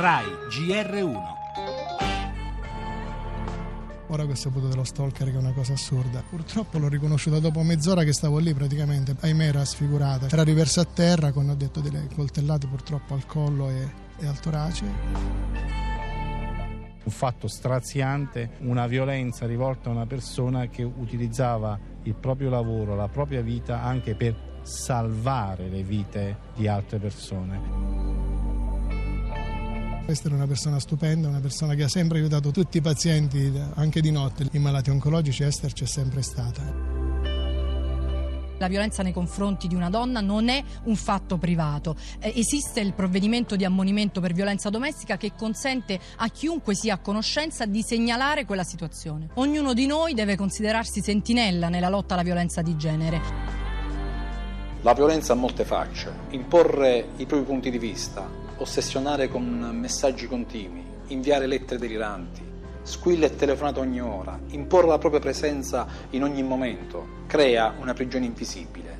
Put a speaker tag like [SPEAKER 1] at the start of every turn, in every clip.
[SPEAKER 1] RAI GR1
[SPEAKER 2] Ora ho saputo dello stalker che è una cosa assurda. Purtroppo l'ho riconosciuta dopo mezz'ora che stavo lì praticamente. Ahimè era sfigurata. Era riversa a terra con ho detto delle coltellate purtroppo al collo e, e al torace.
[SPEAKER 3] Un fatto straziante, una violenza rivolta a una persona che utilizzava il proprio lavoro, la propria vita anche per salvare le vite di altre persone.
[SPEAKER 2] Questa era una persona stupenda, una persona che ha sempre aiutato tutti i pazienti, anche di notte. I malati oncologici, Esther c'è sempre stata.
[SPEAKER 4] La violenza nei confronti di una donna non è un fatto privato. Eh, esiste il provvedimento di ammonimento per violenza domestica che consente a chiunque sia a conoscenza di segnalare quella situazione. Ognuno di noi deve considerarsi sentinella nella lotta alla violenza di genere.
[SPEAKER 5] La violenza ha molte facce. Imporre i propri punti di vista, ossessionare con messaggi continui, inviare lettere deliranti, squille e telefonate ogni ora, imporre la propria presenza in ogni momento, crea una prigione invisibile.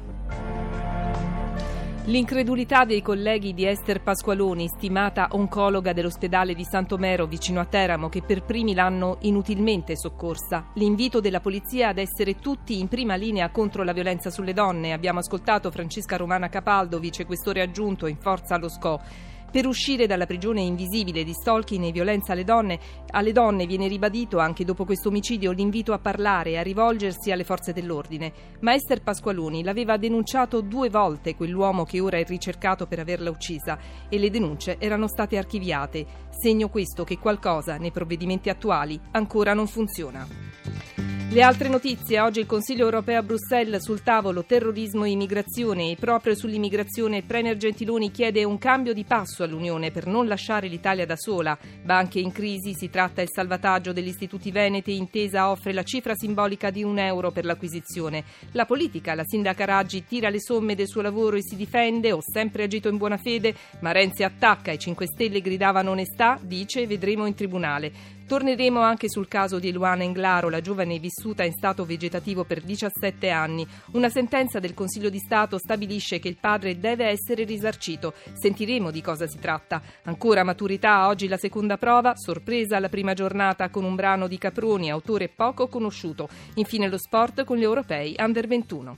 [SPEAKER 6] L'incredulità dei colleghi di Esther Pasqualoni, stimata oncologa dell'ospedale di Santomero vicino a Teramo, che per primi l'hanno inutilmente soccorsa. L'invito della polizia ad essere tutti in prima linea contro la violenza sulle donne. Abbiamo ascoltato Francesca Romana Capaldo, vicequestore aggiunto in forza allo SCO. Per uscire dalla prigione invisibile di stalking e violenza alle donne, alle donne viene ribadito anche dopo questo omicidio l'invito a parlare e a rivolgersi alle forze dell'ordine. Ma Esther Pasqualoni l'aveva denunciato due volte quell'uomo che ora è ricercato per averla uccisa e le denunce erano state archiviate. Segno questo che qualcosa nei provvedimenti attuali ancora non funziona. Le altre notizie. Oggi il Consiglio europeo a Bruxelles sul tavolo terrorismo e immigrazione e proprio sull'immigrazione il Premier Gentiloni chiede un cambio di passo all'Unione per non lasciare l'Italia da sola. Banche in crisi, si tratta del salvataggio degli istituti veneti, intesa offre la cifra simbolica di un euro per l'acquisizione. La politica, la sindaca Raggi tira le somme del suo lavoro e si difende, ho sempre agito in buona fede, ma Renzi attacca, i 5 Stelle gridavano onestà, dice vedremo in tribunale. Torneremo anche sul caso di Luana Englaro, la giovane vissuta in stato vegetativo per 17 anni. Una sentenza del Consiglio di Stato stabilisce che il padre deve essere risarcito. Sentiremo di cosa si tratta. Ancora maturità, oggi la seconda prova, sorpresa alla prima giornata con un brano di Caproni, autore poco conosciuto. Infine lo sport con gli europei under 21.